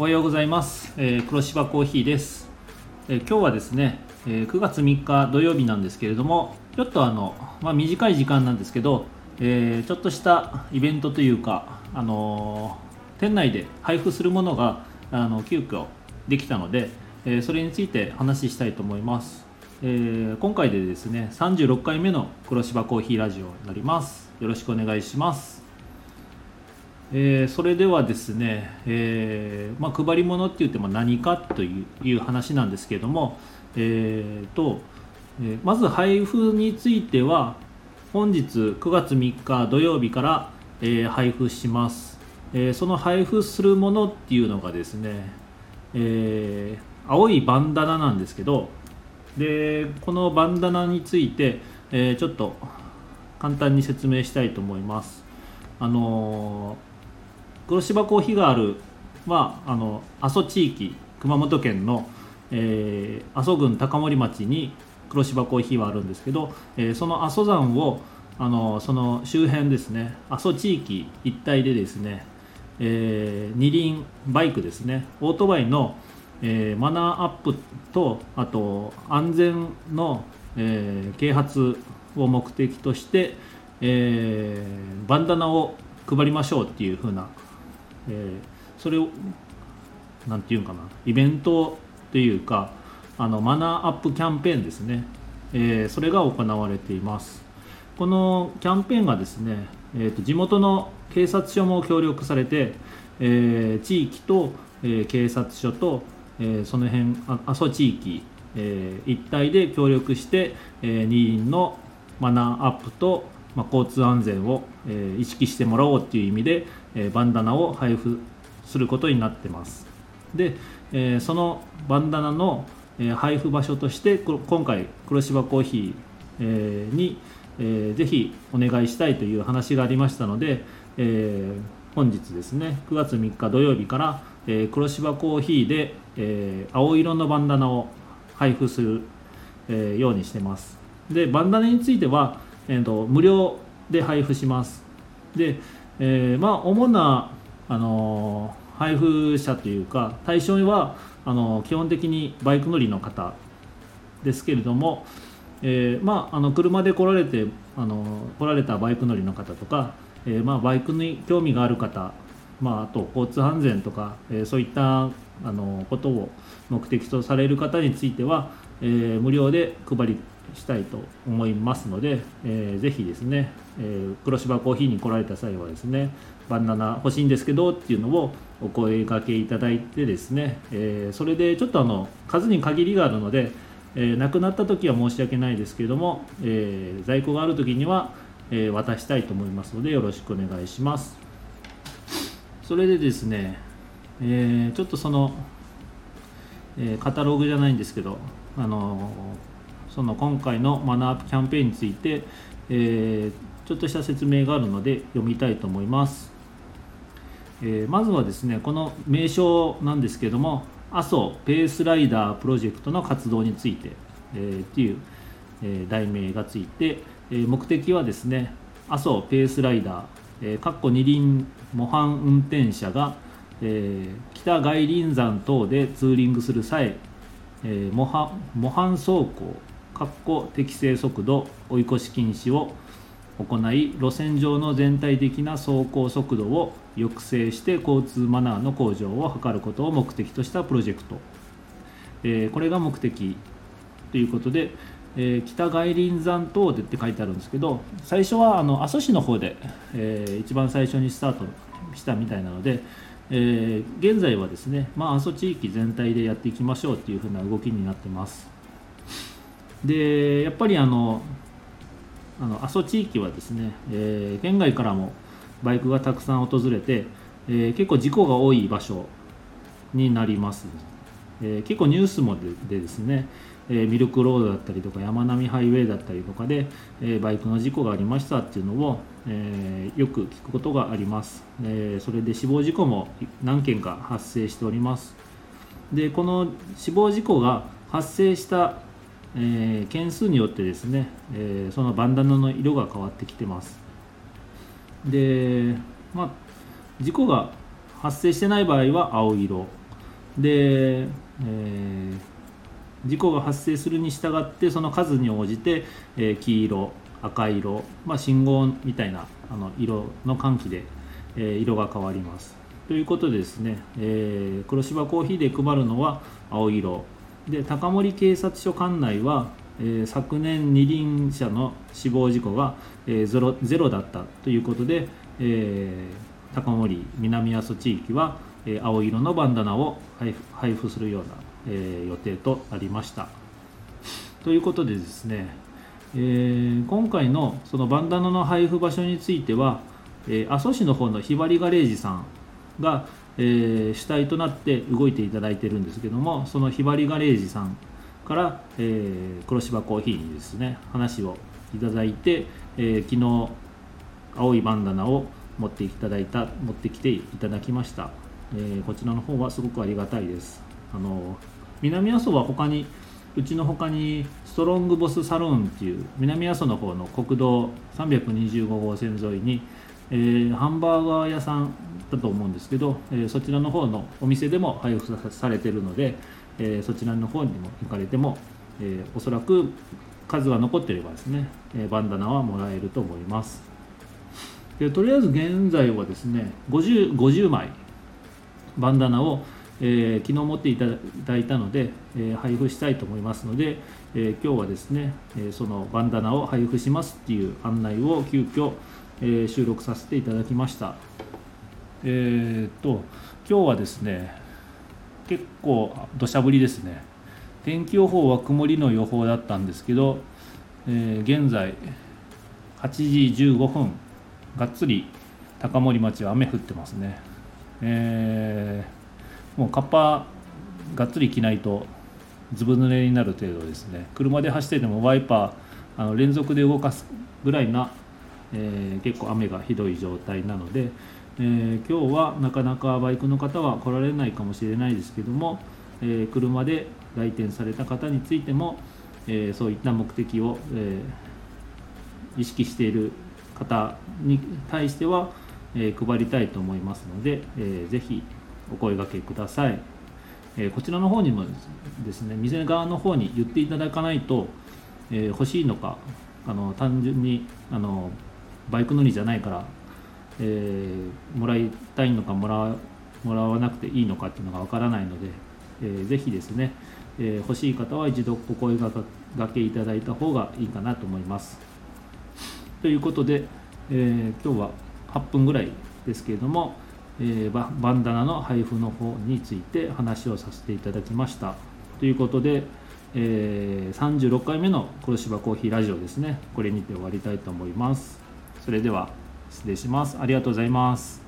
おはようございます、えー黒芝コーヒーです、えー今日はですね、えー9月3日土曜日なんですけれどもちょっとあの、まあ、短い時間なんですけど、えちょっとしたイベントというか、あの店内で配布するものがあの急遽できたので、えそれについて話したいと思います、え今回でですね36回目の黒芝コーヒーラジオになります。よろしくお願いします。えーそれではですね、えーまあ、配り物って言っても何かという話なんですけども、えーとえーまず配布については本日9月3日土曜日から、えー配布します、えーその配布するものっていうのがですね、えー青いバンダナなんですけどでこのバンダナについて、えーちょっと簡単に説明したいと思います。あのー黒芝コーヒーがあるはあの阿蘇地域熊本県の、えー阿蘇郡高森町に黒芝コーヒーはあるんですけど、えーその阿蘇山をあのその周辺ですね阿蘇地域一帯でですね、えー二輪バイクですねオートバイの、えーマナーアップとあと安全の、え啓発を目的として、えバンダナを配りましょうっていう風なえーそれをなんていうんかなイベントというかあのマナーアップキャンペーンですね、えーそれが行われています。このキャンペーンがですね、えーと地元の警察署も協力されて、えー地域と、えー警察署と、えその辺阿蘇地域、え一帯で協力して、えー二輪のマナーアップと、まあ、交通安全を、え意識してもらおうっていう意味で、バンダナを配布することになってます。で、えそのバンダナの、配布場所として今回黒芝コーヒー、に、ぜひお願いしたいという話がありましたので、本日ですね9月3日土曜日から、黒芝コーヒーで、青色のバンダナを配布する、ようにしてます。でバンダナについては、無料で配布します。で、えーまあ主な、あの配布者というか対象はあの基本的にバイク乗りの方ですけれども、えーまあ、あの車で来られてあの来られたバイク乗りの方とか、えーまあ、バイクに興味がある方、まあ、あと交通安全とか、えーそういったあのことを目的とされる方については、え無料で配りしたいと思いますので、えーぜひですね、えー黒芝コーヒーに来られた際はですねバナナ欲しいんですけどっていうのをお声掛けいただいてですね、えーそれでちょっとあの数に限りがあるので、えーなくなった時は申し訳ないですけども、えー在庫がある時には、え渡したいと思いますのでよろしくお願いします。それでですね、えちょっとその、えカタログじゃないんですけどあのその今回のマナーアップキャンペーンについて、えーちょっとした説明があるので読みたいと思います。えーまずはですねこの名称なんですけども阿蘇ペースライダープロジェクトの活動について、えーっていう、えー題名がついて、えー目的はですね阿蘇ペースライダー、えーかっこ二輪模範運転者が、えー北外輪山等でツーリングする際、えー模範模範走行適正速度追い越し禁止を行い路線上の全体的な走行速度を抑制して交通マナーの向上を図ることを目的としたプロジェクト、えーこれが目的。ということで、えー北外輪山等でって書いてあるんですけど最初はあの阿蘇市の方で、えー一番最初にスタートしたみたいなので、え現在はですね、まあ、阿蘇地域全体でやっていきましょうっていうふうな動きになってます。でやっぱりあのあの阿蘇地域はですね、えー県外からもバイクがたくさん訪れて、えー結構事故が多い場所になります、えー結構ニュースもでですね、えーミルクロードだったりとか山並ハイウェイだったりとかで、えーバイクの事故がありましたっていうのを、えーよく聞くことがあります、えーそれで死亡事故も何件か発生しております。でこの死亡事故が発生した、えー件数によってですね、えーそのバンダナの色が変わってきてます。でまあ事故が発生してない場合は青色。で、えー事故が発生するに従ってその数に応じて、えー黄色赤色、まあ、信号みたいなあの色の換気で、えー色が変わります。ということでですね、えー黒芝コーヒーで配るのは青色。で高森警察署管内は、えー昨年二輪車の死亡事故が、えーゼロゼロだったということで、えー高森南阿蘇地域は、えー青色のバンダナを配布配布するような、えー予定となりました。ということでですね、えー今回のそのバンダナの配布場所については、えー阿蘇市の方のひばりガレージさんが、えー主体となって動いていただいてるんですけどもそのひばりガレージさんから、えー黒芝コーヒーにですね話をいただいて、えー昨日青いバンダナを持っていただいた持ってきていただきました、えーこちらの方はすごくありがたいです。あの南阿蘇は他にうちの他にストロングボスサロンっていう南阿蘇の方の国道325号線沿いに、えーハンバーガー屋さんだと思うんですけど、えーそちらの方のお店でも配布されてるので、えーそちらの方にも行かれても、えーおそらく数が残っていればですね、えーバンダナはもらえると思います。でとりあえず現在はですね 50, 50枚バンダナを、えー昨日持っていただいたので、えー配布したいと思いますので、えー今日はですね、えーそのバンダナを配布しますっていう案内を急遽、えー収録させていただきました。えーっと今日はですね結構土砂降りですね。天気予報は曇りの予報だったんですけど、えー現在8時15分がっつり高森町は雨降ってますね。えーもうカッパがっつり着ないとずぶ濡れになる程度ですね。車で走っててもワイパーあの連続で動かすぐらいな、えー結構雨がひどい状態なので、えー今日はなかなかバイクの方は来られないかもしれないですけども、えー車で来店された方についても、えーそういった目的を、え意識している方に対しては、え配りたいと思いますので、えーぜひお声掛けください、えこちらの方にもですね店側の方に言っていただかないと、え欲しいのかあの単純にあのバイク乗りじゃないから、えーもらいたいのかもらわもらわなくていいのかっていうのがわからないので、えーぜひですね、えー欲しい方は一度お声がけいただいた方がいいかなと思います。ということで、えー今日は8分ぐらいですけれども、えーババンダナの配布の方について話をさせていただきました。ということで、えー36回目の黒芝コーヒーラジオですね、これにて終わりたいと思います。それでは失礼します。ありがとうございます。